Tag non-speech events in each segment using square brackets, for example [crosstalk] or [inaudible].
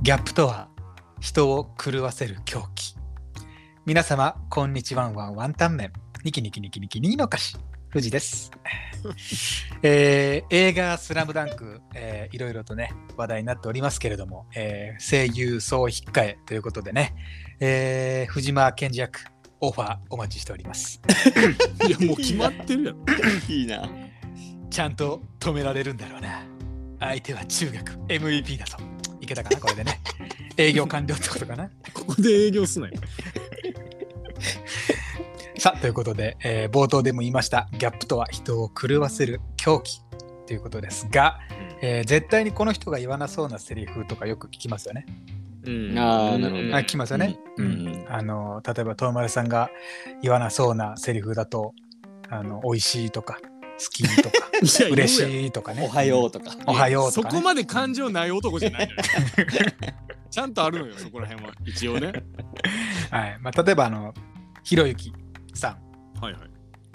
ギャップとは人を狂わせる狂気。皆様、こんにちはんはんワンタン麺。ニキニキニキニキニの菓子。富士です。えー映画スラムダンク、えーいろいろとね、話題になっておりますけれども、えー声優総引っ換えということでね、えー藤間健二役、オファーお待ちしております。いやもう決まってるやろ。いいな。ちゃんと止められるんだろうな。相手は中学 MVP だぞ。いけたかな、これでね。[laughs] 営業完了ってことかな。ここで営業すなよ。[laughs] さあということで、えー冒頭でも言いましたギャップとは人を狂わせる狂気ということですが、えー絶対にこの人が言わなそうなセリフとかよく聞きますよね。うんあーなるほどねあ聞きますよね。うんうんあの例えば遠丸さんが言わなそうなセリフだとあの美味しいとか好きとか [laughs] 嬉い。しいとかね。おはようとか。おはようとそか、ね。こまで感情ない男じゃないのよ。[laughs] ちゃんとあるのよ、そこら辺は。一応ね。はいまあ、例えばあのひろゆきさん、はいはい。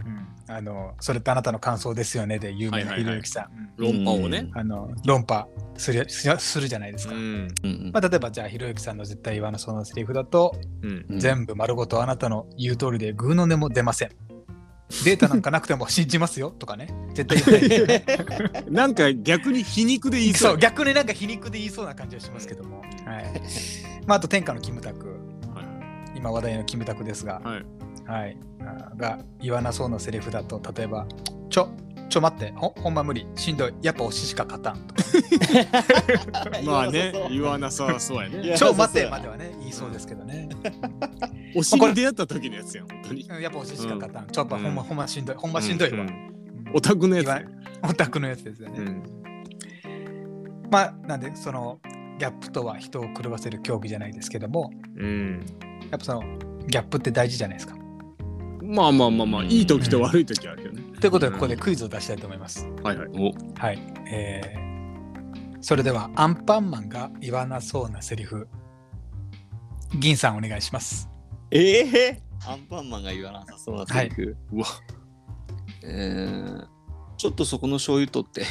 うん、あのそれってあなたの感想ですよねで有名なひろゆきさん、うん論破をね。あの論破するするするじゃないですか。うん。まあ、例えばじゃあひろゆきさんの絶対言わなそうなセリフだと、うん。うん全部丸ごとあなたの言う通りでグーの音も出ません。データなんかなくても信じますよとかね。絶対言わないですよね。[laughs] なんか逆に皮肉で言いそそうう。逆になんか皮肉で言いそうな感じはしますけども。はいまあ、あと天下のキムタク、はい今話題のキムタクですが、はい。はい、あが言わなそうなセリフだと、例えば、ちょ、ちょ待って、ほほんま無理、しんどい、やっぱ推ししか勝たんとか、[laughs] まあね、言わななさそうやね。ちょ待ってまではね、言いそうですけどね。推しに出会った時のやつやん、本当に。やっぱ推ししか勝たん。ちょっとほんま、うんほんましんどい、ほんましんどいわ。オタクのやつね。オタクのやつですよね。うん。まあ、なんで、その、ギャップとは人を狂わせる競技じゃないですけども、うん。やっぱその、ギャップって大事じゃないですか。まあまあまあまあ、いい時と悪い時あるよね。ということで、ここでクイズを出したいと思います。はいはい。おはい。えー、それでは、アンパンマンが言わなそうなセリフ、銀さんお願いします。ええアンパンマンが言わなさそうなセリフ。うわ。えーちょっとそこの醤油取って。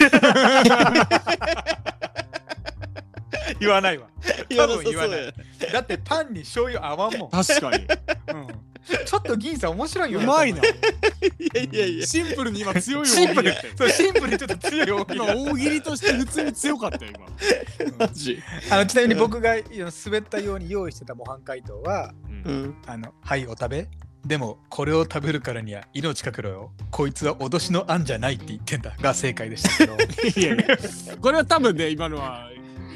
[laughs] 言わないわ。言多分言わないだってパンに醤油合わんもん。確かに。うん、ちょっと銀さん面白いようまいな。いやいやいや。シンプルに今強いシン。そうシンプルにちょっと強い大喜利今大喜利として普通に強かったよ今。マジ。あのちなみに僕が滑ったように用意してた模範解答は。あの「はいお食べ」でもこれを食べるからには命かけろよこいつは脅しの案じゃないって言ってんだが正解でしたけど [laughs] いやいや。これは多分ね今のは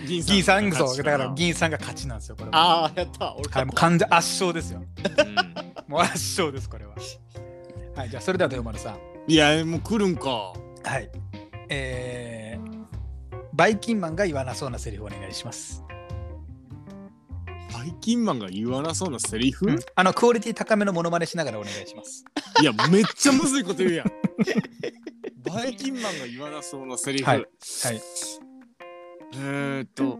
銀さん。銀さんそう勝ちだから銀さんが勝ちなんですよこれはああ、やった。俺はい、もう完全圧勝ですようんもう圧勝ですこれは。はいじゃあそれでは豊丸さん。いやもう来るんか。はい。えー、バイキンマンが言わなそうなセリフお願いします、バイキンマンが言わなそうなセリフ、うん。あのクオリティ高めのモノマネしながらお願いします。いやめっちゃむずいこと言うやん。バイキンマンが言わなそうなセリフ。はい。はい。えーっと。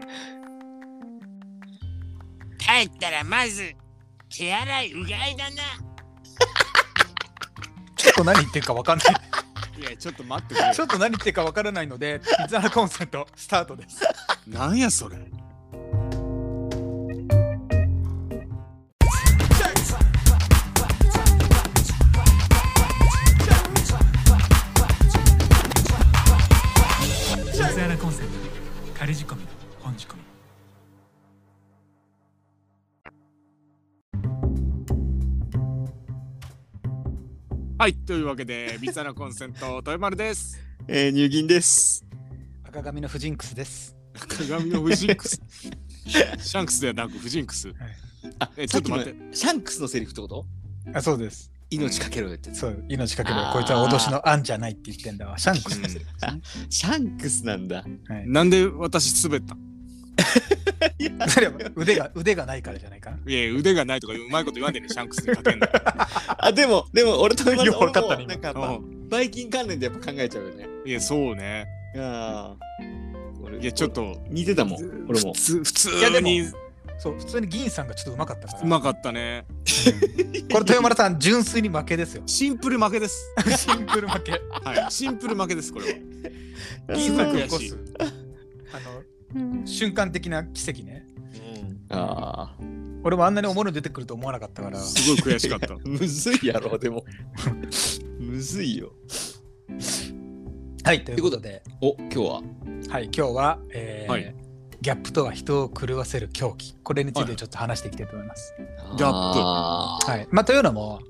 帰ったらまず手洗いうがいだな。[laughs] ちょっと何言ってるか分かんない。いやちょっと待ってくれちょっと何言ってるか分からないのでピザナコンセントスタートです。なんやそれ。はいというわけでビザナコンセント豊丸です。[laughs] えー、入銀です。赤髪のフジンクスです鏡のフジンクス？[laughs] シャンクスではなくフジンクス。あえ、ちさっきのょっと待って。シャンクスのセリフってこと？あそうです命かけろよって。そう命かけろこいつは脅しの案じゃないって言ってんだわシャンクスのセリフですね、[laughs] シャンクスなんだ。はい、なんで私滑ったん？それは腕が腕がないからじゃないかないや腕がないとかうまいこと言わんでねシャンクスでかけんの。[laughs] あ、でも、でも俺と山田よくわかったね俺もなんかやっぱうバイキン関連でやっぱ考えちゃうよね。いやそうね。いやいやちょっと似てたもん。俺も普。通普いやでも通にそう普通に銀さんがちょっとうまかったからうまかったね。これ豊丸さん純粋に負けですよシンプル負けです。シンプル負けはいシンプル負けですこれは。銀さんすあの瞬間的な奇跡ね。ああ。俺もあんなにおもろいの出てくると思わなかったから。すごい悔しかった。[laughs] むずいやろ、でも。[laughs] むずいよ。はい、ということで、お、今日は？はい、今日は、えーはいギャップとは人を狂わせる狂気。これについてちょっと話していきたいと思います。ギャップはい。まあ、というのも、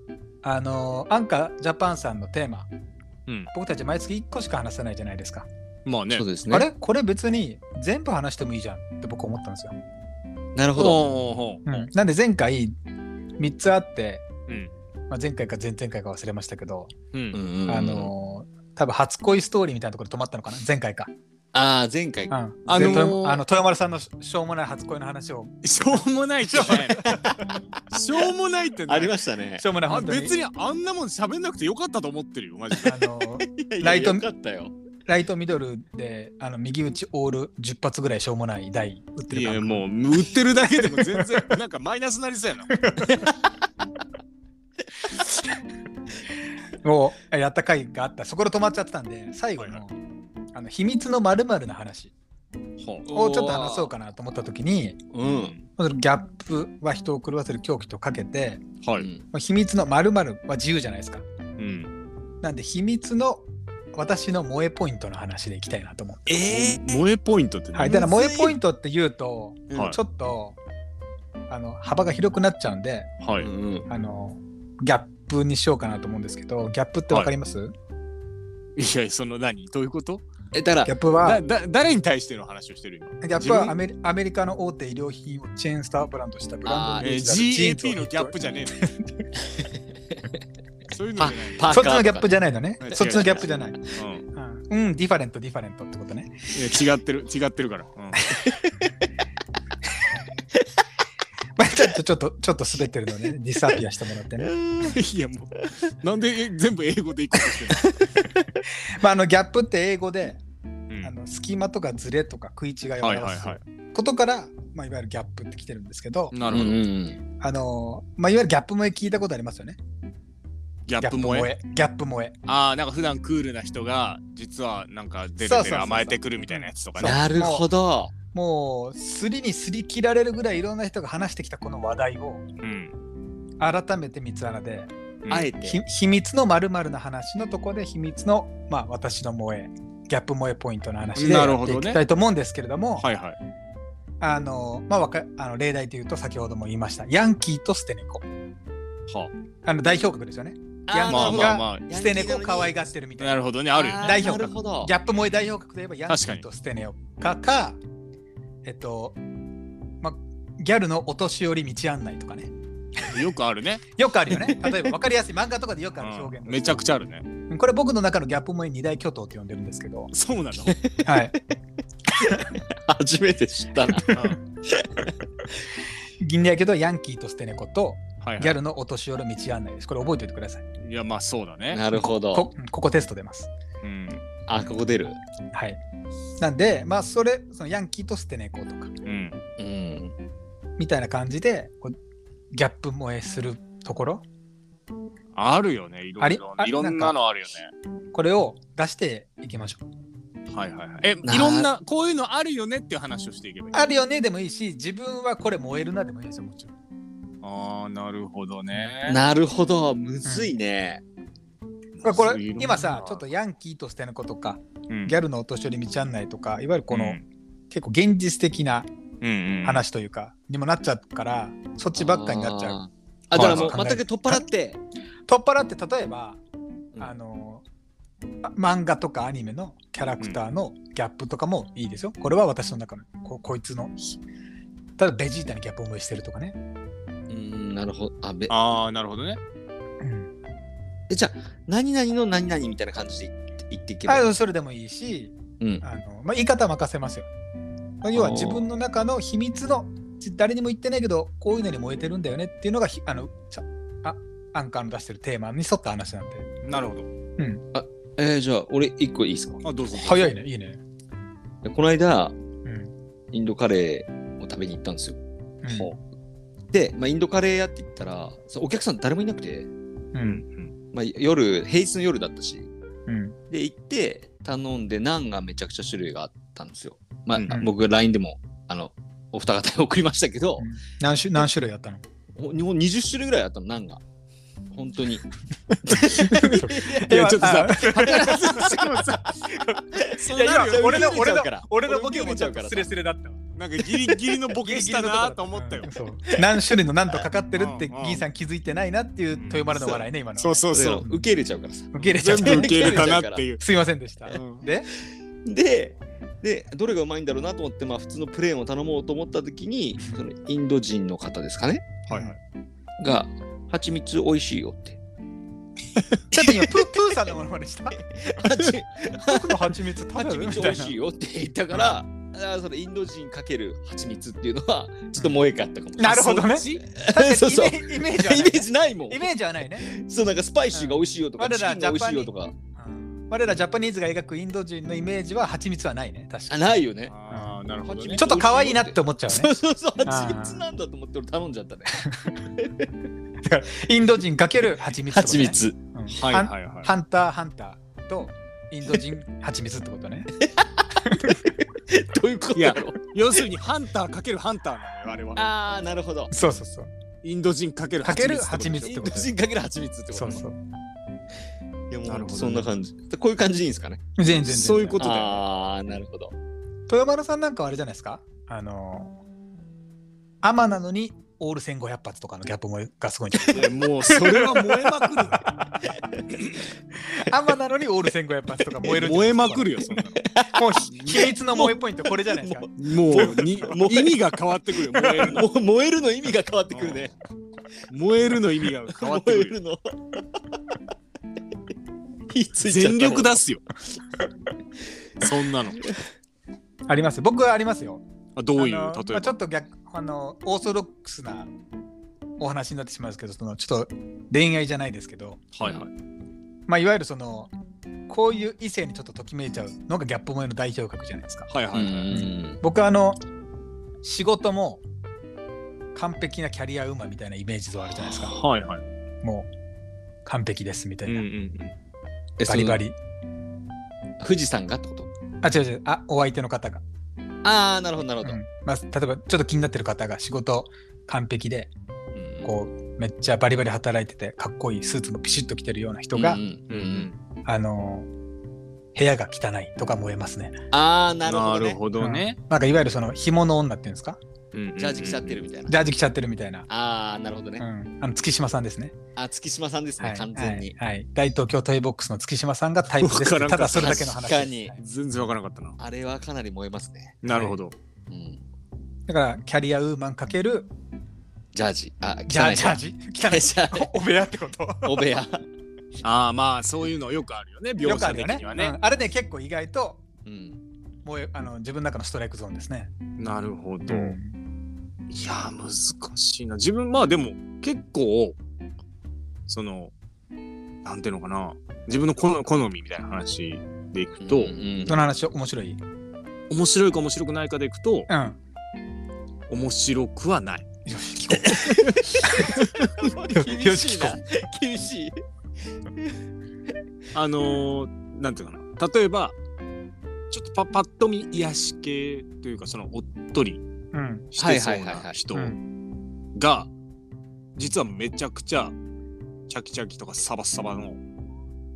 あのーアンカージャパンさんのテーマ、うん僕たち毎月1個しか話さないじゃないですか。まあねそう。ですね。あれ？これ別に全部話してもいいじゃんって僕思ったんですよ。なるほど。なんで前回3つあって、うんまあ、前回か前々回か忘れましたけど、うんあのー多分初恋ストーリーみたいなところで止まったのかな？前回か。ああ、前回うん。あのーあの豊丸さんのししょうもない初恋の話を、しょうもないってね。[laughs] しょうもないってね。ありましたねし。ょうもないあ本当に別にあんなもん喋んなくてよかったと思ってるよ、マジで。あのー [laughs] ライトライトミドルであの右打ちオール10発ぐらいしょうもない台打ってるからいや、もう、売ってるだけでも全然、なんかマイナスなりそうやな。[laughs] をやった回があったそこで止まっちゃってたんで最後の,、あの秘密の〇〇の話をちょっと話そうかなと思った時にうん。ギャップは人を狂わせる狂気とかけてはい。秘密の〇〇は自由じゃないですかうん。なんで秘密の私の萌えポイントの話でいきたいなと思って、え萌えポイントってね。はい、だから萌えポイントって言うとーはい。ちょっとあの幅が広くなっちゃうんではい。うんあのギャップにしようかなと思うんですけどギャップってわかります、いや、その何？どういうこと？え、だから、ギャップはだだ誰に対しての話をしてる今？ギャップはアメリアメリカの大手医療品をチェーンスターブランドしたブランドあーえー GAP のギャップじゃねえの？そういうのじゃない。そっちのギャップじゃないのね。そっちのギャップじゃない。う。ん。 different、different ってことね。いや違ってる。違ってるから、うん。[laughs] まあ、ちょっと、ちょっと、ちょっと滑ってるのね、 disappear してもらってね。[laughs] いやもう。なんでえ全部英語でいこうとして [laughs] まあ、あの、ギャップって英語で、あの隙間とかズレとか食い違いを表すはいことから、まあ、いわゆるギャップって来てるんですけど、うんなるほど、うんあの、まあ、いわゆるギャップ萌え聞いたことありますよね。ギャップ萌え？え。ギャップ萌え。ああなんか普段クールな人が実はなんかデレそうそうそうそうデレ甘えてくるみたいなやつとかね。なるほど。もう、すりにすり切られるぐらいいろんな人が話してきたこの話題を、うん、改めて三つ穴で、うん。あえて？ひ秘密の〇〇の話のとこで秘密の、まあ、私の萌えギャップ萌えポイントの話でやっていなるほどね。きたいと思うんですけれどもはいはい。あの、まあ、わかあの例題というと先ほども言いましたヤンキーと捨て猫。はあの代表格ですよねヤンキまあーがまあま捨て猫を可愛がってるみたいな。なるほどね。あるよ。ね代表格。なるほど。ギ。ャップ萌え代表格といえばヤンキ確かに。ーと捨て猫かかえっと、まあ、ギャルのお年寄り道案内とかね。よくあるね、[laughs] よくあるよね。例えば分かりやすい。漫画とかでよくある表現うんめちゃくちゃあるね。これ僕の中のギャップ萌え二大巨頭って呼んでるんですけど。そうなの、はい。[laughs] 初めて知ったな。うん。[laughs] 銀だけどヤンキーと捨て猫とはいはいギャルのお年寄り道案内です。これ覚えておいてください。いやまあそうだねなるほど。こここテスト出ます。うんあ、ここ出る？はい。なんで、まあそれ、そのヤンキーと捨て猫とかうんうん。みたいな感じでこうギャップ萌えするところ、あるよねいろいろいろんなのあるよこれを出していきましょう。ねはいはいはいえないろんなこういうのあるよねっていう話をしていけばいいあるよねでもいいし、自分はこれ燃えるなでもいいですよ、もちろん。ああなるほどねなるほど。むずいね。これこれ今さ、ちょっとヤンキーと捨て猫とか、うんギャルのお年寄り道案内とか、いわゆるこの、うん結構現実的なうんうん話というか、にもなっちゃうから、そっちばっかになっちゃう。あだからもうはい全く取っ払って。取っ払って例えば、うんあのあ漫画とかアニメのキャラクターのギャップとかもいいですよ。これは私の中のここいつのただベジータにギャップ思いしてるとかね。うん、なるほど。あ、べああなるほどねうん、えじゃあ、何々の何々みたいな感じで言って言っていけばいい。あそれでもいいしうん。あの、まあ、言い方は任せますよ。要は自分の中の秘密の誰にも言ってないけどこういうのに燃えてるんだよねっていうのがひあのちゃあアンカーの出してるテーマに沿った話なんで。なるほどえーじゃあ、俺一個いいですか？あどうぞ早いね、いいね。この間、うんインドカレーを食べに行ったんですよ。うんほで、まあ、インドカレー屋って言ったら、お客さん誰もいなくて、ううん。んまあ、夜、平日の夜だったし、うん。で、行って、頼んで、ナンがめちゃくちゃ種類があったんですよ。まあ、うん。僕 LINE でもあのお二方に送りましたけど、何種何種類あったの？お日本20種類ぐらいあったのナンが。本当に。[laughs] いやちょっとさあ働ずもさ。[laughs] 俺の俺の俺のボケもちゃうからとスレスレだったわなんかギリギリのボケしたなと思ったよ。何種類の何とかかってるってギーさん気づいてないなっていう豊丸の笑いね今のそうそうそそう受け入れちゃうから。さ受け入れちゃった全部受け入れたなっていう。すいませんでした。うん。で？ででどれがうまいんだろうなと思ってまあ普通のプレーンを頼もうと思った時にそのインド人の方ですかね？はいはい。が蜂蜜美味しいよって。[laughs] ちょっと今プープーさんのものまでした？蜂僕の蜂蜜食べ蜂る？みたいな蜜美味しいよって言ったからあーそれインド人かける蜂蜜っていうのは [laughs] ちょっと萌えかったかもしれなるほどね。そうそう。[laughs] イメージはないイメージないもん。イメージはないね。そうなんかスパイシーが美味しいよとか、うんチキンが美味しいよとか。うん。我らジャパニーズが描くインド人のイメージは蜂蜜はないね。確かあにないよね。ああなるほどね。ちょっと可愛いなって思っちゃうね。そうそうそう。蜂蜜なんだと思って俺頼んじゃったね。インド人かける蜂蜜ね。蜂蜜。うん。はいはいはい。ハンターハンターとインド人蜂蜜ってことね [laughs] [laughs] どういうことだろう要するにハンターかけるハンターなのよあれは。ああなるほど。そうそうそう。インド人かけるかける蜂蜜ってことでしょ？蜂蜜インド人かける蜂蜜ってことそうそう。いやもうなるほどね。そんな感じ。こういう感じでいいんですかね？全然全然。そういうことだよ。ああなるほど豊丸さんなんかはあれじゃないですか？あのアマなのにオール1500発とかのギャップもがすごいんじゃないいやもうそれは燃えまくるよ [laughs] アマなのにオール1500発とか燃える燃えまくるよそんな。もうひ秘密の萌えポイントこれじゃないですか。のもうにもう意味が変わってくるよ。燃えるのもう燃えるの意味が変わってくるね。燃えるの意味が変わってくるよ。燃えるの。全力出すよ。そんなの。あります。よ僕はありますよ。あどういう？例えば。ちょっと逆あのオーソドックスなお話になってしまうんですけどそのちょっと恋愛じゃないですけど、はいはい。まあ、いわゆるそのこういう異性にちょっとときめいちゃうのがギャップ萌えの代表格じゃないですか。うはいはいはい。ん。僕はあの仕事も完璧なキャリアウーマンみたいなイメージ像あるじゃないですか。はいはい。もう完璧ですみたいな、うんうんえバリバリ。富士山がってこと？あ違う違う。あお相手の方が、ああなるほどなるほど、うん。まあ、例えばちょっと気になってる方が仕事完璧でうんこうめっちゃバリバリ働いててかっこいいスーツもピシッと着てるような人が、うんうん。うんあの部屋が汚いとか燃えますね。ああなるほど、ね、なるほどね。なんかいわゆるその紐の女っていうんですか？ジジャージ着ちゃってるみたいな。ジャージ着ちゃってるみたいな。ああなるほどね、うん、あの月島さんですね。あ月島さんですね、はい、完全に、はい。はい。大東京トイボックスの月島さんがタイプです。た。ただそれだけの話。確かに。はい。全然わからなかったな。あれはかなり燃えますね、なるほど。うん、だからキャリアウーマンかけるジャージ。あジャー汚い。ジャージ？汚い。ジャージ [laughs] [laughs] お部屋ってこと？お部屋、[laughs] ああまあそういうのよくあるよね描写るよね。的にはね。うん。あれね結構意外とうん、燃えあの自分の中のストライクゾーンですね。なるほど、うん。いやー難しいな。自分まあでも結構そのなんていうのかな。自分の好好みみたいな話でいくと、うんうんどの話面白い？面白いか面白くないかでいくとうん。面白くはない。[laughs] 厳しいな。厳しい。あのー、なんていうかな。例えばちょっとパパッと見癒し系というかそのおっとりうん。してそうはいはいはいはない。人うんが実はめちゃくちゃチャキチャキとかサバサバの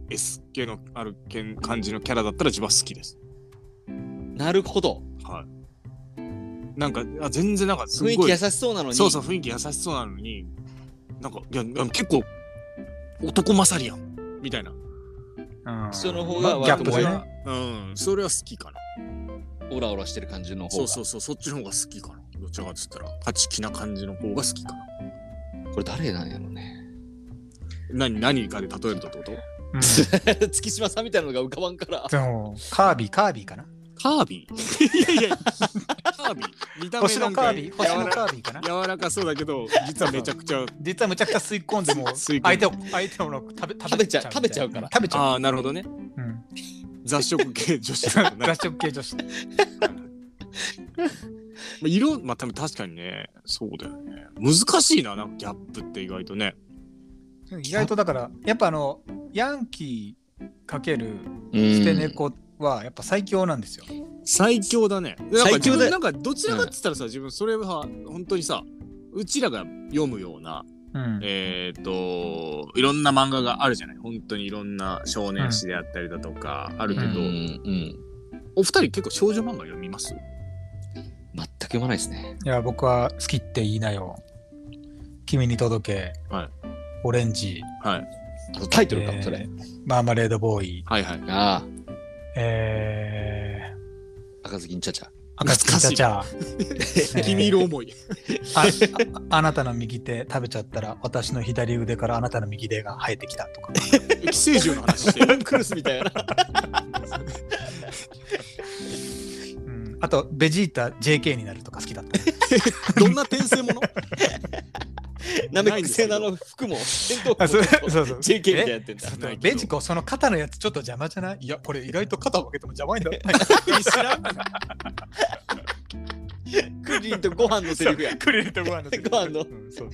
S 系のあるけん感じのキャラだったら自分は好きです。なるほど。はい。なんかあ全然なんかすごい。雰囲気優しそうなのに。そうそう雰囲気優しそうなのに。なんかいや結構男勝りやん。みたいな。うん。その方がまあギャップ割とでね。うん。それは好きかな。オラオラしてる感じの方が。そうそうそうそっちの方が好きかな。どちらかっつったら勝ち気な感じの方が好きかな。これ誰なんやろね。何何かで例えるとってこと？うん。[laughs] 月島さんみたいなのが浮かばんから。でもカービィ、カービィかなカービィ。いやいや。カービィ。見た目星のなんかカービィ、星のカービィかな？柔らかそうだけど実はめちゃくちゃ実はむちゃくちゃ吸い込んでも吸い込んで。相手を相手を食べ食べちゃう。食べちゃうから。食べちゃう。ああなるほどね。うん。雑食系女子。だとね雑食系女子。まあ色まあ多分確かにね。そうだよね。難しいななんかギャップって意外とね。意外とだから、やっぱあの、ヤンキーかけるうん。捨て猫はやっぱ最強なんですよ。最強だね。なんか最強だ自分なんかどちらかって言ったらさ、自分それは本当にさ、うちらが読むような、うん。えっ、と、いろんな漫画があるじゃない。本当にいろんな少年誌であったりだとかあるけど、ううんうん。お二人結構少女漫画読みます？全く読まないですね。いや、僕は好きって言いなよ。君に届け。はいオレンジ。はい。あとタイトルかも、それ。えーマーマレードボーイ。はいはい。あえ赤ずきんちゃちゃ。赤月チャチャ。えー君色思い。あああなたの右手食べちゃったら私の左腕からあなたの右手が生えてきたとか。寄生獣の話してる。クルスみたいな。うん、あと、ベジータ JK になるとか好きだった。[laughs] どんな転生もの？なめくせなの服も戦闘服もそうそう JK みたいにやってんだ。ベンチコ、その肩のやつちょっと邪魔じゃない？いや、これ意外と肩を分けても邪魔にならない。知らんクリンとご飯のセリフや。クレートご飯のセリフご飯のうんそう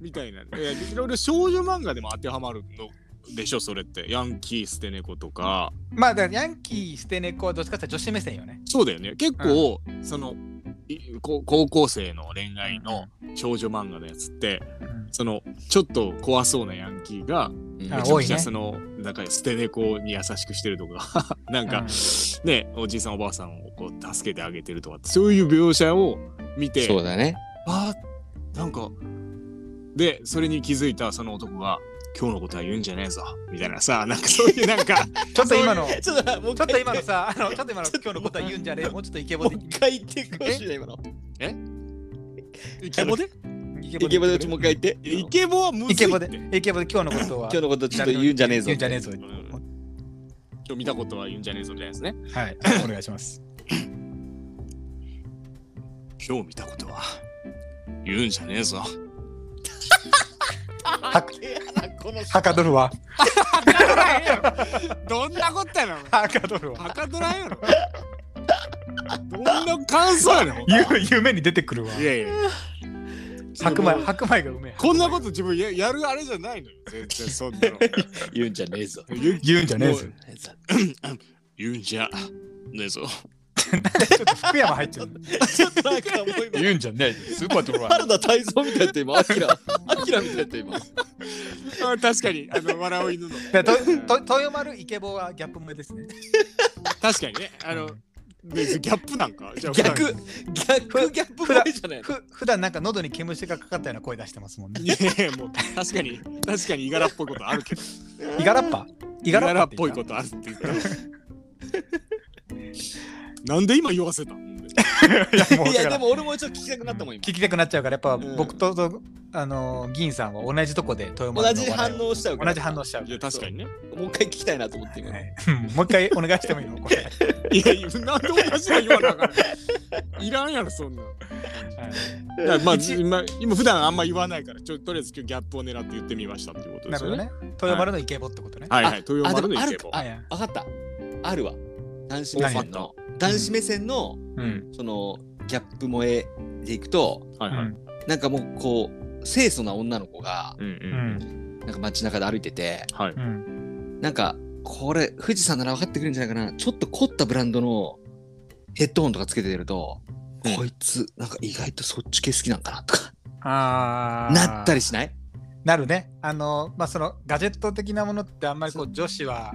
みたいな。いろいろ少女漫画でも当てはまるのでしょ、それって。ヤンキー捨て猫とか。まあ、だからヤンキー捨て猫はどっちかって女子目線よね。そうだよね。結構、その、いこ高校生の恋愛の少女漫画のやつって、うん。そのちょっと怖そうなヤンキーがうん。あめちゃくちゃその、なんか捨て猫に優しくしてるとかなんか、ねおじいさんおばあさんをこう助けてあげてるとかそういう描写を見てそうだね。あーなんかでそれに気づいたその男が今日のことは言うんじゃねえぞみたいなさなんかそういうなんか [laughs] ちょっと今の、[laughs] ちょっともうちょっと今のさ、[laughs] あのちょっと今の今日のことは言うんじゃねえ。もうちょっとイケボでもう。一回言ってほしいな今の。イケボで？イイケボで？もう一回言って。イケボはむずいイケボで、イケボで今日のことは。今日のことちょっと言うんじゃねえぞ。言うんじゃねえぞ。うん今日見たことは言うんじゃねえぞみたいなですねはい、お願いします。今日見たことは言うんじゃねえぞはかどるわ。どんなことやろはかどるわ。はかどらんやろどんな感想やねんほんまゆ夢に出てくるわ。いやいや白米、白米がうめえ。こんなこと自分ややるあれじゃないのよ全然そんなの言うんじゃねえぞ。言 [laughs] う言うんじゃねえぞ。言うんじゃねえぞちょっと福山入ってる。ちょっとなんかもう今、言うんじゃねえぞ。スーパードライ。原田泰造みたいやった今、アキラ。アキラみたいやった今。あ確かにあの笑う犬のでとと豊丸イケボはギャップ萌えですね。確かにねあの別にギャップなんか？じゃあ逆、逆ギャップじゃないの？ふ普段なんか喉に毛虫がかかったような声出してますもんね。いやいやもう確かに確かにいがらっぽいことあるけどイガラッパイいガラっぽいこととあるって言ったなんで今言わせたん？[laughs] いやでも俺もちょっと聞きたくなったもん、今。聞きたくなっちゃうからやっぱうん僕と、とあの銀さんは同じとこで豊丸の同じ反応しちゃう。同じ反応しちゃういや確かにねもう一回聞きたいなと思って今。はいうん [laughs] もう一回お願いしてもいいの？これ。いやいやなんで同じの言わなあかんの？いらんやろそんなんだからまあ今今普段あんま言わないからちょとりあえず今日ギャップを狙って言ってみましたっていうことですよねなるほどね。豊丸のイケボってことね。はいはい豊丸。のイケボあはいはい、わかった。あるわ。男子目線の。男子目線の、うん。その、ギャップ萌えでいくと、はいはい。うんなんかもうこう、清楚な女の子が、うんううん。んなんか街中で歩いてて、はなんか、これ、富士山なら分かってくれるんじゃないかな。ちょっと凝ったブランドのヘッドホンとかつけてると、うん。こいつ、なんか意外とそっち系好きなんかなとか、あー。なったりしない？なるね。あの、まあ、そのガジェット的なものってあんまりこう。女子は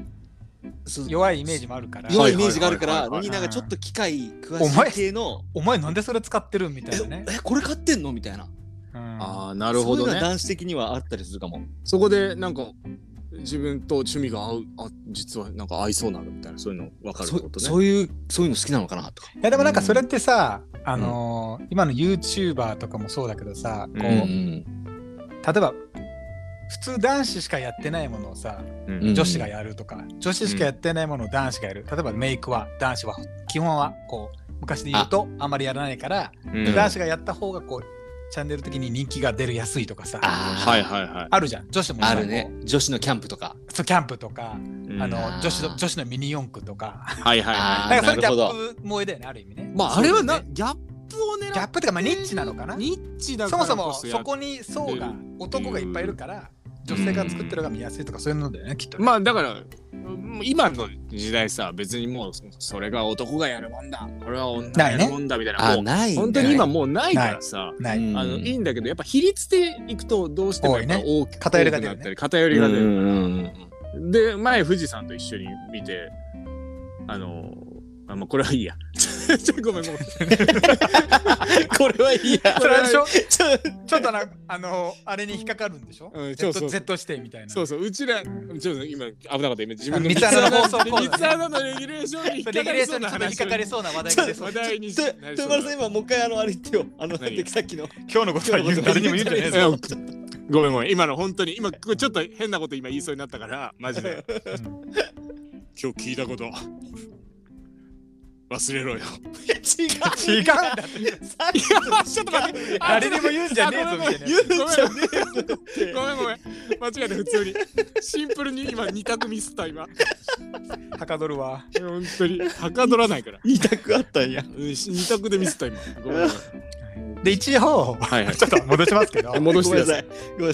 弱いイメージもあるから。弱いイメージがあるから、はいはいはいはいのになんかちょっと機械詳お前しい系の、お前なんでそれ使ってるみたいなね。え、これ買ってんの？みたいな。うんああなるほどねそういうのは男子的にはあったりするかも。そこでなんか自分と趣味が合うあ実はなんか合いそうなのみたいなそういうの分かることねそういう、そういうの好きなのかなとか。いやでもなんかそれってさ、あのー今の YouTuber とかもそうだけどさ、こう、うんん。例えば普通男子しかやってないものをさ、うん。うん女子がやるとか、女子しかやってないものを男子がやる。例えばメイクは男子は基本はこう昔で言うとあ。んまりやらないから、うん。男子がやった方がこうチャンネル的に人気が出るやすいとかさ、ああはいはいはい。るじゃん。女子もさあるね。女子のキャンプとか。そうキャンプとか、うん。あの女子の女子のミニ四駆とか、はいはいはい。[laughs] なんかそれギャップ萌えだよね、ある意味ね。まああれはな、ギャップギャップっていうかまあニッチなのかな。ニッチだそからもそもそこに層が男がいっぱいいるから女性が作ってるのが見やすいとかそういうのだよねきっとね、まあだからもう今の時代さ別にもうそれが男がやるもんだ。これは女がやるもんだみたいなあ、もうない本当に今もうないからさあのいいんだけどやっぱ比率でいくとどうしてもや大きく偏りが出るね。多くなったり偏りが出るうんうんうんで前富士山と一緒に見てあのあまあこれはいいや。[laughs] ちょごめんごめん。[laughs] これはいいや。それでしょ？ちょちょっとなあのあれに引っかかるんでしょ、うんそうそう。Z 指定みたいな。そうそううちらちょっと今危なかった。今自分の三つ穴の放送コーナーね三つ穴のレギュレーションに引っレかかりそうな話かかりそうな話題が出そう話題にと豊丸さん今もう一回あのあれ言ってよ。あのさっきの。今日のことは言う誰にも言うんじゃねえぞ、うん [laughs] ごめんごめん今の本当に今ちょっと変なこと今言いそうになったからマジで。うん。今日聞いたこと忘れろよ。違う。違う。ちょっと待って。誰にも言うんじゃねえぞみたいな言うんじゃねえぞ。ごめんごめん。間違えた普通に。シンプルに。[laughs] 今二択ミスった今。はかどるわ。本当に。はかどらないから。二択あったんや。二択でミスった今。ごめんごめん。で一応はいはい。ちょっと戻しますけど。[laughs] 戻してください。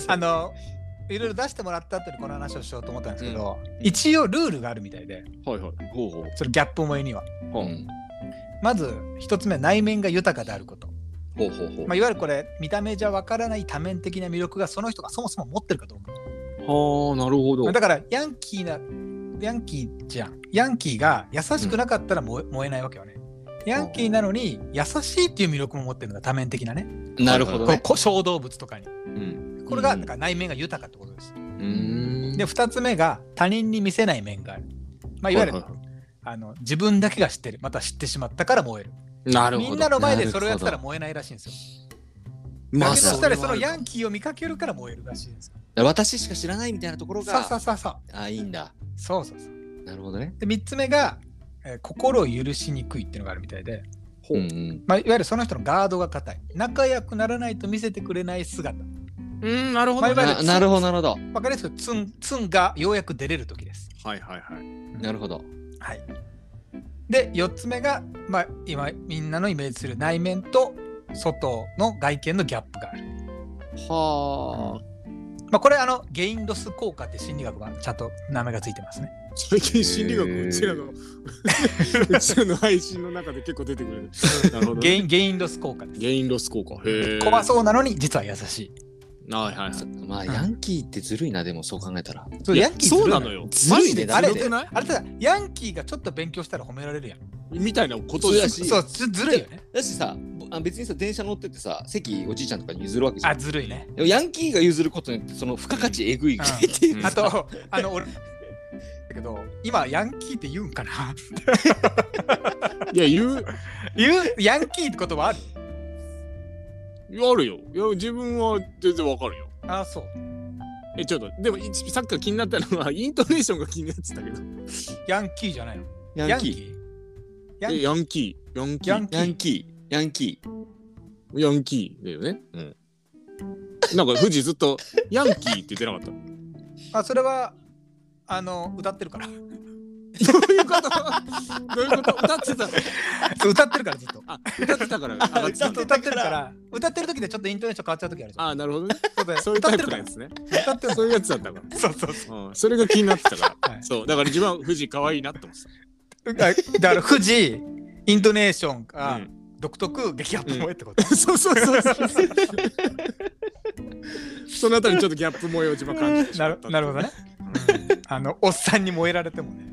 あのいろいろ出してもらった後にこの話をしようと思ったんですけど、うん。一応ルールがあるみたいではいはい。ほうほう。そのギャップ萌えには。はうん。まず一つ目内面が豊かであること、ほうほうほう。まあ、いわゆるこれ見た目じゃわからない多面的な魅力がその人がそもそも持ってるかどうかはあなるほど。だからヤンキーなヤンキーじゃん。ヤンキーが優しくなかったら燃え,、燃えないわけよね。ヤンキーなのに優しいっていう魅力も持ってるのが多面的なね。なるほどね。小動物とかに。うんこれがうん。だから内面が豊かってことです。うん。で2つ目が他人に見せない面がある、まあ、いわゆる、はいはい。はあの自分だけが知ってる。また知ってしまったから燃える。なるほど。みんなの前でそれをやってたら燃えないらしいんですよ。まあだけどしたらそのヤンキーを見かけるから燃えるらしいんですよ。私しか知らないみたいなところが。そうそうそうあ、いいんだ。そうそうそう。なるほどね。で3つ目が、えー心を許しにくいっていうのがあるみたいで、うんうん。まあ、いわゆるその人のガードが硬い。仲良くならないと見せてくれない姿うんなるほどね。ななるほど、なるほど。わかりやすくツンツンがようやく出れる時です。はいはいはい。なるほど。はい。で4つ目が、まあ、今みんなのイメージする内面と外の外見のギャップがある。はまあ、これあのゲインロス効果って心理学がちゃんと名前がついてますね。最近心理学うちらの。うちらの配信の中で結構出てくる。[laughs] なるほどね。ゲインゲインロス効果です。ゲインロス効果。怖そうなのに実は優しい。はいはい。まあ、ヤンキーってずるいな、でもそう考えたら。そうヤンキーずるいそうなのよずるいねあれずるくない？あれただヤンキーがちょっと勉強したら褒められるやん。みたいなことだしそうずずるいよね。だしさ、ぼあ別にさ、電車乗っててさ、席おじいちゃんとかに譲るわけじゃあん。ずるいね。ヤンキーが譲ることによって、その付加価値えぐいっていあとあの俺だけど今ヤンキーって言うんかな？いや言う [laughs] 言う？ヤンキーって言葉ある？あるよ。いや自分は全然わかるよ。あそう。えちょっとでもいさっきから気になったのは [laughs] イントネーションが気になってたけど。ヤンキーじゃないの？ヤンキー。ヤンキー？えヤンキー。ヤンキー。ヤンキー。ヤンキー。ヤンキー。ヤンキーだよね。うん。なんか富士ずっとヤンキーって言ってなかった？あそれはあの歌ってるから。どういうこと？どういうこと？歌ってたの？そう歌ってるからずっと。あ歌ってたから。上がってたのずっと歌ってるから。歌ってる時でちょっとイントネーション変わっちゃう時あるじゃん。あなるほどね。そうでそういうタイプなんですね。歌ってる。そういうやつだったかそうそうそら、うん、それが気になってたから、はい。そう。だから自分は富士可愛いなって思ってう。だだから富士イントネーションた、がうん。独特激アップ萌えってこと。そうそうそうそう。そのあたりちょっとギャップ萌えを自分は感じてしなるまったなるほどね。あのおっさんに燃えられてもね。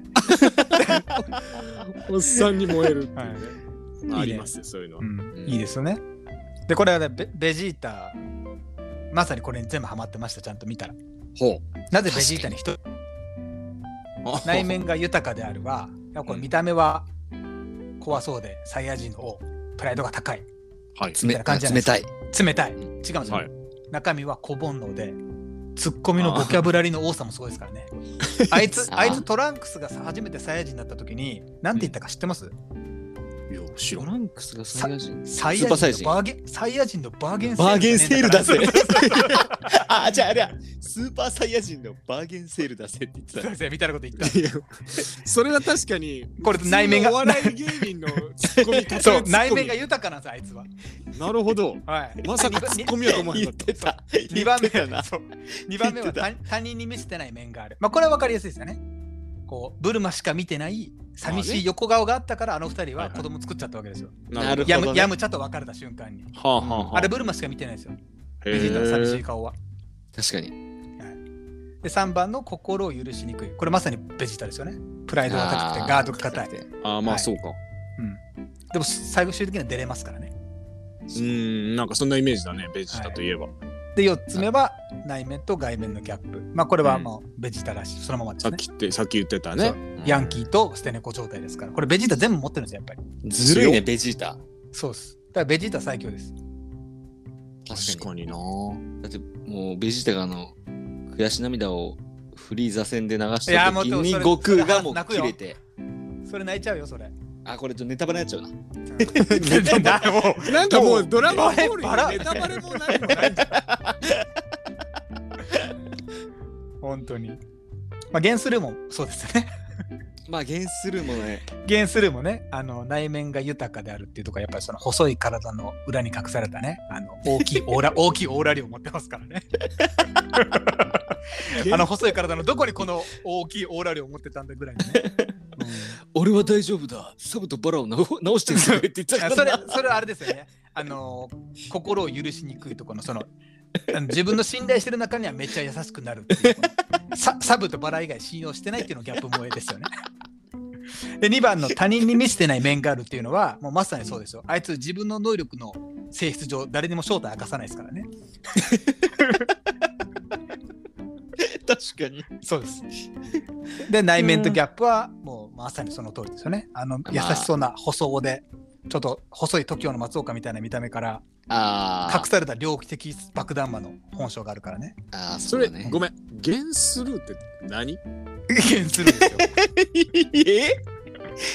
[laughs] おっさんに燃えるっていう。ね、はい。ありますよそういうのは、うん、いいですよね。でこれはねベベジータまさにこれに全部ハマってましたちゃんと見たら。ほなぜベジータに人う内面が豊かであるは、やっぱこれ見た目は怖そうでサイヤ人の王プライドが高い。はい。冷みたいな感じじゃない冷たい。冷たい。違うんですよ、はい。中身は小煩悩でツッコミのボキャブラリーの多さもすごいですからね。[laughs] あいつあいつトランクスがさ初めてサイヤ人になった時に何て言ったか知ってます、いや、知らトん。ランクスがサイヤ人。サイヤスーパーサイヤ人。人のバーゲンサイヤ人のバーゲンバーゲンセールだぜ。[laughs] あじゃああれやスーパーサイヤ人のバーゲンセールだぜって言ってた。そうですねみたいなこと言った。いやそれは確かに、これ内面が。普通のお笑い芸人のツッコミ、内面が豊かなんですあいつは。なるほど。はい。まさかツッコミやと思わなかってた。2番目。言ってたな。そう。二番目は他他人に見せてない面がある。まあこれは分かりやすいですよね。こうブルマしか見てない寂しい横顔があったからあの二人は子供作っちゃったわけですよ。なるほどねヤムヤムチャと別れた瞬間に。はあはあはあれブルマしか見てないですよ。へベジータの寂しいえ。顔は。確かにで3番の心を許しにくい。これまさにベジータですよね。プライドが高くてガードが硬い。ああ、まはいあそうか。でも最後終的には出れますからね。うーん、なんかそんなイメージだね、ベジータといえば。で4つ目は内面と外面のギャップ。まあこれはうんもうベジータらしい。そのままですね。さっき言って、さっき言ってたそねう。ヤンキーと捨て猫状態ですから。これベジータ全部持ってるんですよ、やっぱり。ずるいねベジータそうです。だからベジータ最強です。確かにな。だってもうベジータがあの悔し涙をフリーザ戦で流した時に悟空がもう泣くよ切れてそれ泣いちゃうよ、それ。あこれちょっとネタバレになっちゃうなだもうなんかもうドラゴンボールにネタバレも何もない。本当に。まあ、ゲンスルーもそうですよね。まあ原するものねゲンスルーもね、あの内面が豊かであるっていうところやっぱりその細い体の裏に隠されたね、あの大きいオーラ、[laughs] 大きいオーラ量を持ってますからね。[laughs] あの細い体のどこにこの大きいオーラ量を持ってたんだぐらいのね。[laughs] 俺は大丈夫だサブとバラを直してくれって言ったそれそれはあれですよね。あの心を許しにくいところのその自分の信頼してる中にはめっちゃ優しくなるサブとバラ以外信用してないっていうのがギャップ萌えですよね。で2番の他人に見せてない面があるっていうのはもうまさにそうですよ。あいつ自分の能力の性質上誰にも正体明かさないですからね。確かに。そうです。で内面とギャップはもうまさにその通りですよね。あの優しそうな細尾でちょっと細い TOKIO の松岡みたいな見た目からあ隠された猟奇的爆弾魔の本性があるからね。あーそれ、ね。ごめん。ゲンスルーって何？減するんですよ。[laughs] え？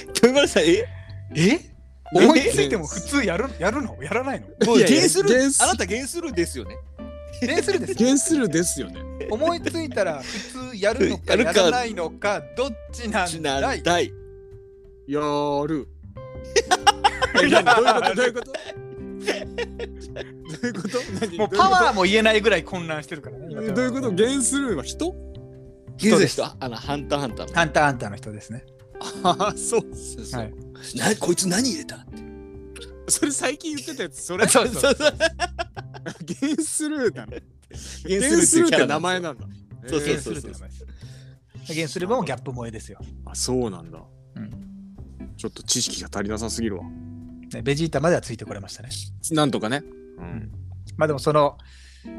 豊原さんえ？え？思いついても普通やるやるの？やらないの？もういやいや原する？原すあなた原するですよね減するですゲンスルーですよね。思いついたら普通やるのか [laughs] やるか。やらないのかどっちなんだい？だい？やる。[laughs] え何？どういうこと？どういうこと？どういうこと？何？もうパワーも言えないぐらい混乱してるからね。今どういうこと？ゲンスルーは人原する人あのハンターハンターのハンターハンターの人ですね。ああ、そう。そうそう。はい。なこいつ何入れた？それ最近言ってたやつ、それ。そうそうそう [laughs] ゲンスルーなの？原ゲンスルーって名前ななんだ。そうそう減そうするって名前です。減するもギャップ萌えですよ。あ、そうなんだ。うんちょっと知識が足りなさすぎるわ。ねベジータまではついてこれましたね。なんとかね。うん。まあでもそのギ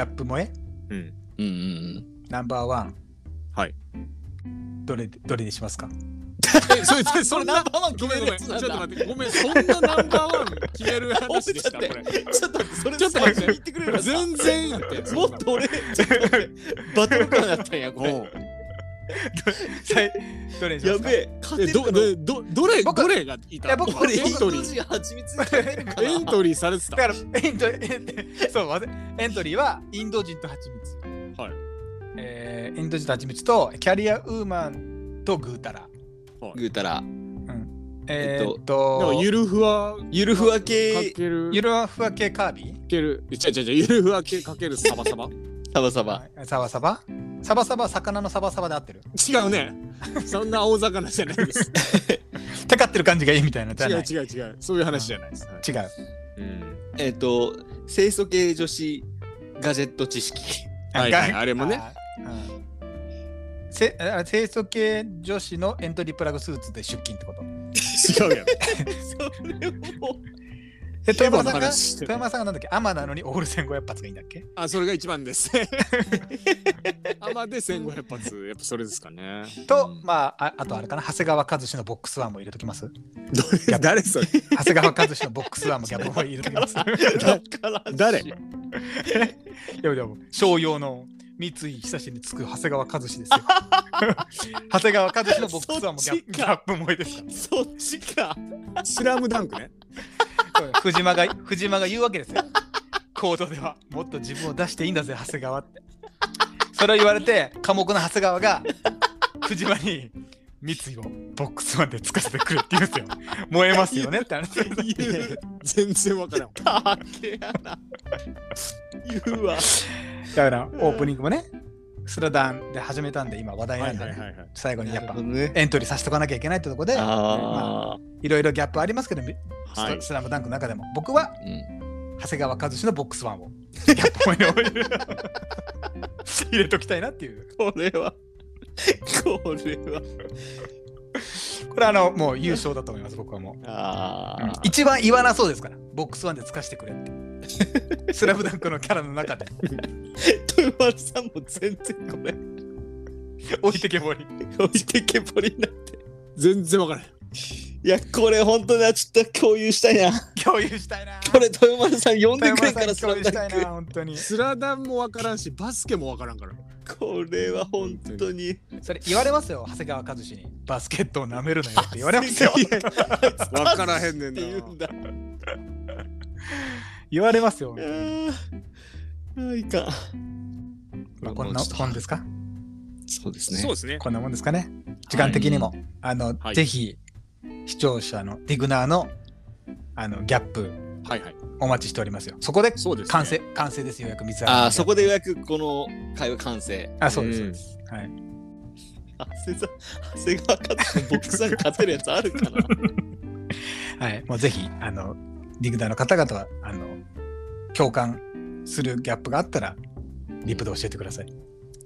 ャップ萌え？うん。うんうんナンバーワン。はい。どれどれにしますか？え、それ、それ、そんな。ナンバーワンごめんごめん。ちょっと決めるやつなんだ待って。ごめん、そんなナンバーワン決める話でした、これ。ちょっと待ってそれちょっと待って言ってくれる全然やって。もっと俺ちょっと待ってバトル感だったんやこれどれにしますか？やべえ勝てるかなど、ど、どれ、僕どれがいた？いや僕これエントリー。エントリーされてた。だからエントリーそうエントリーはインド人と蜂蜜、はいえーインド人と蜂蜜とキャリアウーマンとグータラぐうたら。えーっでともゆるふわゆるふわか系ゆるふわ系カービかける違う違う違う。ゆるふわ系かける。サバサバ。[laughs] サバサバ。ーサバサバ？サバサバは魚のサバサバで合ってる？違うね。そんな大魚じゃないです。[laughs] テカってる感じがいいみたいな違う違う違う。そういう話じゃないです、はい。違う。うん。えっと清楚系女子ガジェット知識。はい。はいあれもねせあ清楚系女子のエントリープラグスーツで出勤ってこと。違うやん [laughs] それも。で富山さんが富山さんがなんだっけ？アマなのにオール1500発がいいんだっけ？あそれが一番です。[laughs] アマで1500発やっぱそれですかね。と、まあ、ああとあれかな？長谷川和志のボックスワンも入れときます？誰それ？長谷川和志のボックスワンもギャップも入れときます。[laughs] 誰？やでも商用の三井久志につく長谷川和志ですよ。長谷川和志のボックスワンもギャップギャップ萌えですかそっちか。スラムダンクね。ら藤間が藤間が言うわけですよ。コードでは。もっと自分を出していいんだぜ長谷川って。それを言われて寡黙な長谷川が藤間に三井をボックスワンでつかせてくるって言うんですよ。燃えますよねって話。全然わからん。[laughs] たけやな。言うわ。だからオープニングもねスラダンで始めたんで今話題なんでね、はいはいはいはい。最後にやっぱね。エントリーさせておかなきゃいけないってとこであいろいろギャップありますけど、スはいスラムダンクの中でも僕はあ。うん。長谷川和志のボックスワンを [laughs] ギャップ萌えに入れときたいなっていうこれは。これは。これあのもう優勝だと思います僕はもう。一番言わなそうですからボックスワンでつかしてくれって [laughs] スラムダンクのキャラの中で豊丸さんも全然これ。置いてけぼり置いてけぼりになって。全然わからん。いや、これ本当にちょっと共有したいな。共有したいなこれ豊丸さん呼んでくれんからスラムダンク有したいな本当にスラダンもわからんし、バスケもわからんから。これは本当に。それ言われますよ長谷川和志にバスケットを舐めるなよって言われますよわからへんねんってな。言われますよあいかん。まあ、こんな本ですか？そうですね。そうですね。こんなもんですかね？時間的にも。あの、はいぜひ、視聴者のディグナーのあのギャップはいはい。お待ちしておりますよ。そこでそうですね完成、完成ですよ、ようやく水ああ、そこで。でようやくこの会話完成。あ、そうです、うそうんです。はい。長谷さん、長谷川勝ってボックスさん勝てるやつあるかな？[laughs] はい。もうぜひ、あの、ディグナーの方々は、あの、共感するギャップがあったら、リプで教えてください。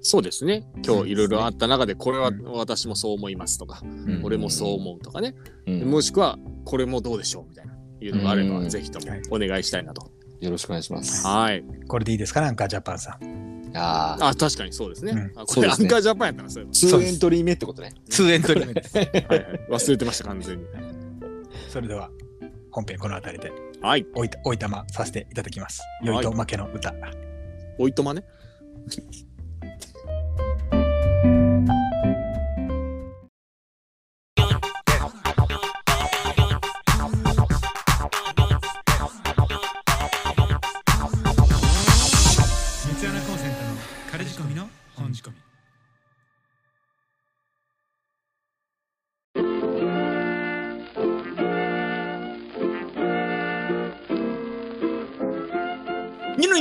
そうですね。今日いろいろあった中で、これはうん私もそう思いますとか、うん俺もそう思うとかね。うんもしくは、これもどうでしょうみたいな。いうのがあれば、うんぜひともはいお願いしたいなと。よろしくお願いします。はい。これでいいですか？なんか、ジャパンさん。ああ、あ、確かにそうですね。うんあこれ、アンカージャパンやったな、そういえ2エントリー目ってことね。2エントリー目です。ば。はいはい。忘れてました、完全に。それでは、本編この辺りではい。おいたおいたまさせていただきます。良いと負けの歌。おいとまね。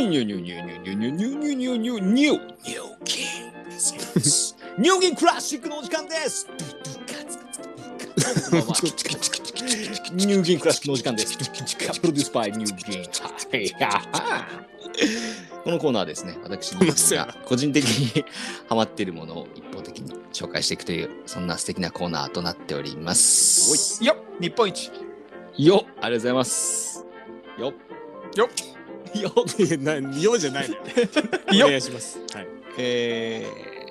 ニューニューニューニューニューニューニューニューニューニューニューニューニューニューニュギンニューギンクラシックのお時間ですニューギンクラシックのお時間です。 produced by ニューギン。このコーナーはですね、私ニューギンが個人的にハマっているものを一方的に紹介していくという、そんな素敵なコーナーとなっております。よっ日本一よっありがとうございます。よっよっよっいやなようじゃないのよ。よお願いします。はい。え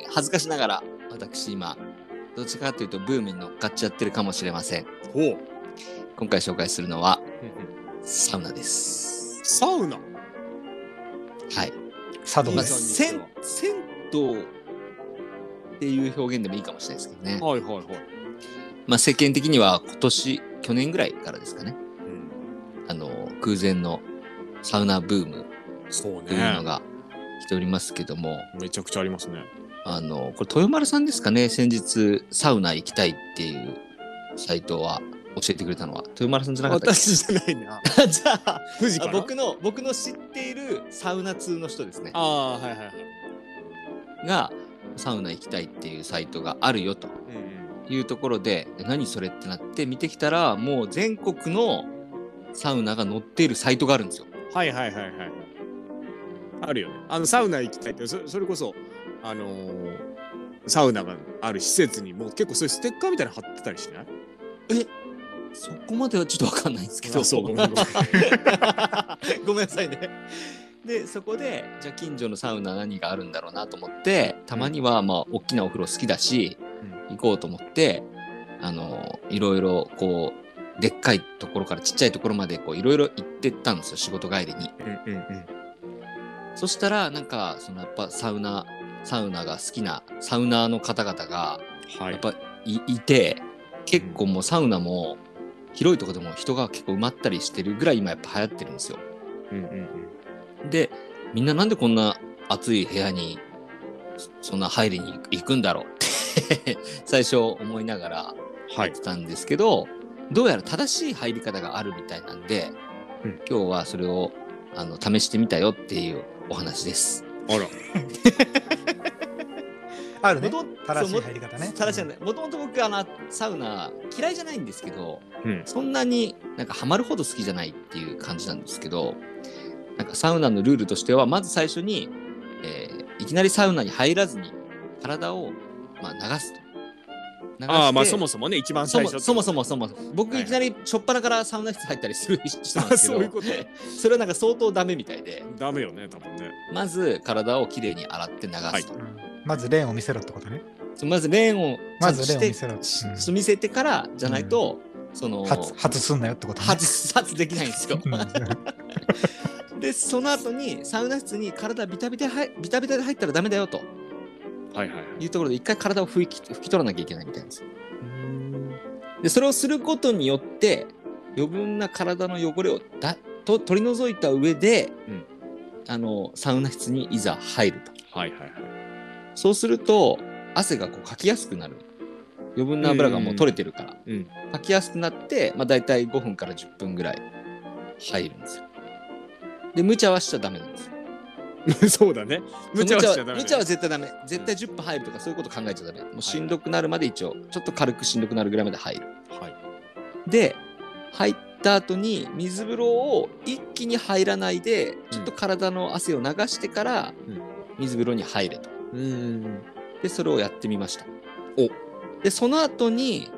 ー、恥ずかしながら私今どちらかというとブームに乗っかっちゃってるかもしれませんほう。今回紹介するのはサウナですサウナ？はい、まあ、佐渡です。銭銭湯っていう表現でもいいかもしれないですけどね、はいはいはい。まあ、世間的には今年去年ぐらいからですかねうんあの空前のサウナブームそうというのね。が来ておりますけども、めちゃくちゃありますね。あのこれ豊丸さんですかね？先日サウナ行きたいっていうサイトは教えてくれたのは豊丸さんじゃなかったっけ？私じゃないな。[laughs] じゃあ富士かなあ僕の僕の知っているサウナ通の人ですねああ、はいはいはい。がサウナ行きたいっていうサイトがあるよとうんいうところでえ何それってなって見てきたらもう全国のサウナが載っているサイトがあるんですよ。うん。はいはいはいはい。あるよね。あの、サウナ行きたいって、そそれこそ、あのーサウナがある施設にもう結構そういうステッカーみたいなの貼ってたりしない？そこまではちょっとわかんないんですけどあそうごめんごめん [laughs] ごめんなさいね。でそこでじゃあ近所のサウナ何があるんだろうなと思ってたまにはまあ大きなお風呂好きだし、行こうと思ってあのいろいろこうでっかいところからちっちゃいところまでこういろいろ行ってったんですよ仕事帰りに。うんうんうん。そしたらなんかそのやっぱサウナサウナが好きなサウナーの方々がはいやっぱいいて結構もうサウナも広いところでも人が結構埋まったりしてるぐらい今やっぱ流行ってるんですよ。うんうんうんでみんななんでこんな暑い部屋にそそんな入りに行くんだろうって最初思いながらはいやってたんですけど、どうやら正しい入り方があるみたいなんで、うん今日はそれをあの試してみたよっていうお話です。あら [laughs] あるねもと正しい入り方ね正しいね。もともと僕あのサウナ嫌いじゃないんですけど、うんそんなになんかハマるほど好きじゃないっていう感じなんですけど、なんかサウナのルールとしてはまず最初に、えーいきなりサウナに入らずに体をまあ流すと。ああまあそもそもね一番そ最初もそもそもそも僕はいいきなり初っ端からサウナ室入ったりする人なんあですけど。そういうこと。それはなんか相当ダメみたいで。ダメよね多分ね。まず体をきれいに洗って流すと、はい。うん。まずレーンを見せろってことね。そうまずレーンをまずレーンを見せろうんし見せてからじゃないと、その初初すんなよってことね。外発できないんですよ。うん。[laughs] でその後にサウナ室に体ビタビタはいビタビタで入ったらダメだよとはいはいはいいうところで一回体を拭き拭き取らなきゃいけないみたいなんですよ。でそれをすることによって余分な体の汚れをだと取り除いた上で、うんあのサウナ室にいざ入ると。はいはいはいそうすると汗がこうかきやすくなる。余分な油がもう取れてるから、うんかきやすくなって、まあ、大体5分から10分ぐらい入るんですよ。で無茶はしちゃダメなんですよ。[laughs] そうだね無茶はしちゃダメね無茶は絶対ダメ。絶対10分入るとかそういうこと考えちゃダメ。もうしんどくなるまで一応、ちょっと軽くしんどくなるぐらいまで入る。はいで、入った後に水風呂を一気に入らないで、ちょっと体の汗を流してからうん水風呂に入れと。うんで、それをやってみました。おで、その後に、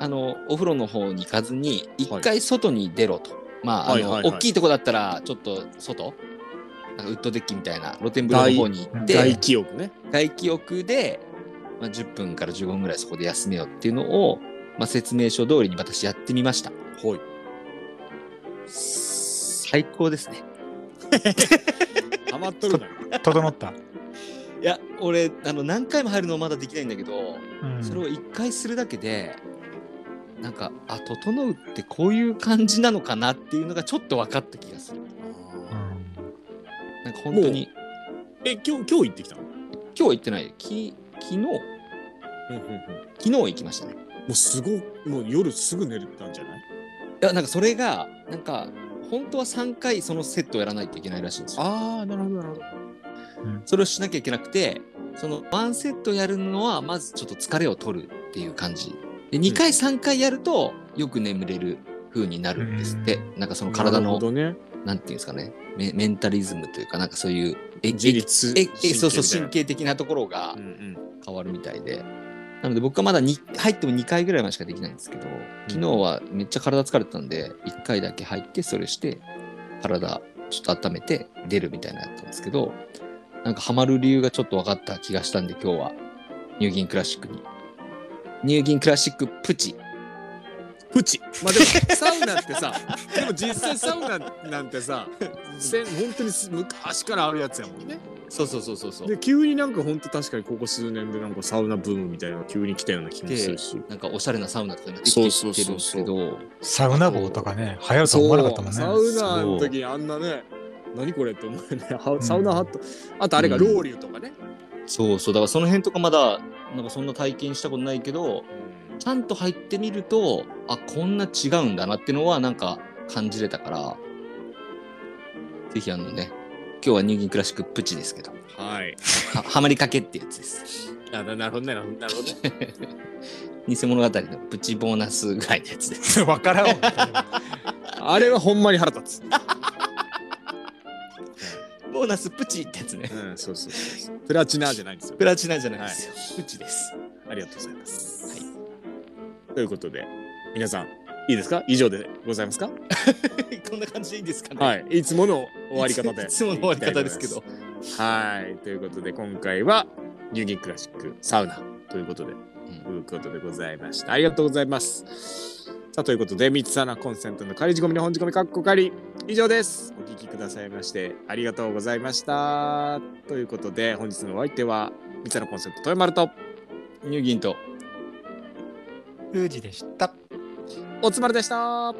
あの、お風呂の方に行かずに、一回外に出ろと。まあ、あの、はいはいはい大きいとこだったら、ちょっと外なんかウッドデッキみたいな露天風呂の方に行って、外気浴ね外気浴で、まあ、10分から15分ぐらいそこで休めようっていうのを、まあ、説明書通りに私やってみました。はい最高ですね。ハマっとるな [laughs] 整った、いや、俺、あの、何回も入るのはまだできないんだけど、うんそれを1回するだけで、なんか、あ、整うってこういう感じなのかなっていうのがちょっと分かった気がする。うんなんか本当に、え今日今日行ってきたの？今日行ってない。き昨日、うんうんうん昨日行きましたね。もうすごいもう夜すぐ寝れたんじゃない？いや、なんかそれが、なんか、本当は3回そのセットをやらないといけないらしいんですよ。ああなるほどなるほどそれをしなきゃいけなくて、そのワンセットやるのは、まずちょっと疲れを取るっていう感じ。で、2回、3回やると、よく眠れる風になるんですって。なんかその体のなるほ、どねなんていうんですかねメ、メンタリズムというか、なんかそういう、え自律ええそうそう、神神経的なところがうんうん変わるみたいで。なので僕はまだに入っても2回ぐらいまでしかできないんですけど、昨日はめっちゃ体疲れてたんで、1回だけ入って、それして、体ちょっと温めて出るみたいなやったんですけど、なんかハマる理由がちょっと分かった気がしたんで、今日はニューギンクラシックに。ニューギンクラシックプチ。プチ。まあでもサウナってさ [laughs] でも実際サウナなんてさせん本当にす昔からあるやつやもんね。そうそうそうそうそう。で急になんか本当確かにここ数年でなんかサウナブームみたいなのが急に来たような気もするし。なんかおしゃれなサウナとか今できてきてるんですけど、サウナ棒とかね流行ると思わなかったもんね。サウナの時にあんなね何これって思うよね。[laughs] はサウナハット。あとあれがロウリュとかね、そうそう、だからその辺とかまだ、なんかそんな体験したことないけど、ちゃんと入ってみると、あ、こんな違うんだなっていうのはなんか感じれたから、ぜひあのね、今日はニューギンクラシックプチですけど、はいははまりかけってやつです。あななるほどねなるほどなるほどね [laughs] 偽物語のプチボーナスぐらいのやつです。[laughs] わからんわあれはほんまに腹立つボーナスプチってやつね。うんそうそうそうプラチナじゃないんですよプラチナじゃないですよ。プチです。ありがとうございます。はいということで皆さんいいですか？以上でございますか？[laughs] こんな感じでいいですかね？はい。いつもの終わり方で。[laughs] いつもの終わり方ですけど。はい。ということで今回はニューギンクラシックサウナということで、うん、いうことでございました。ありがとうございます。さあということで三つ穴コンセントの仮仕込みの本仕込みかっこ仮。以上です。お聞きくださいましてありがとうございました。ということで本日のお相手は三つ穴コンセント豊丸とニューギンとルージでした。おつまるでした。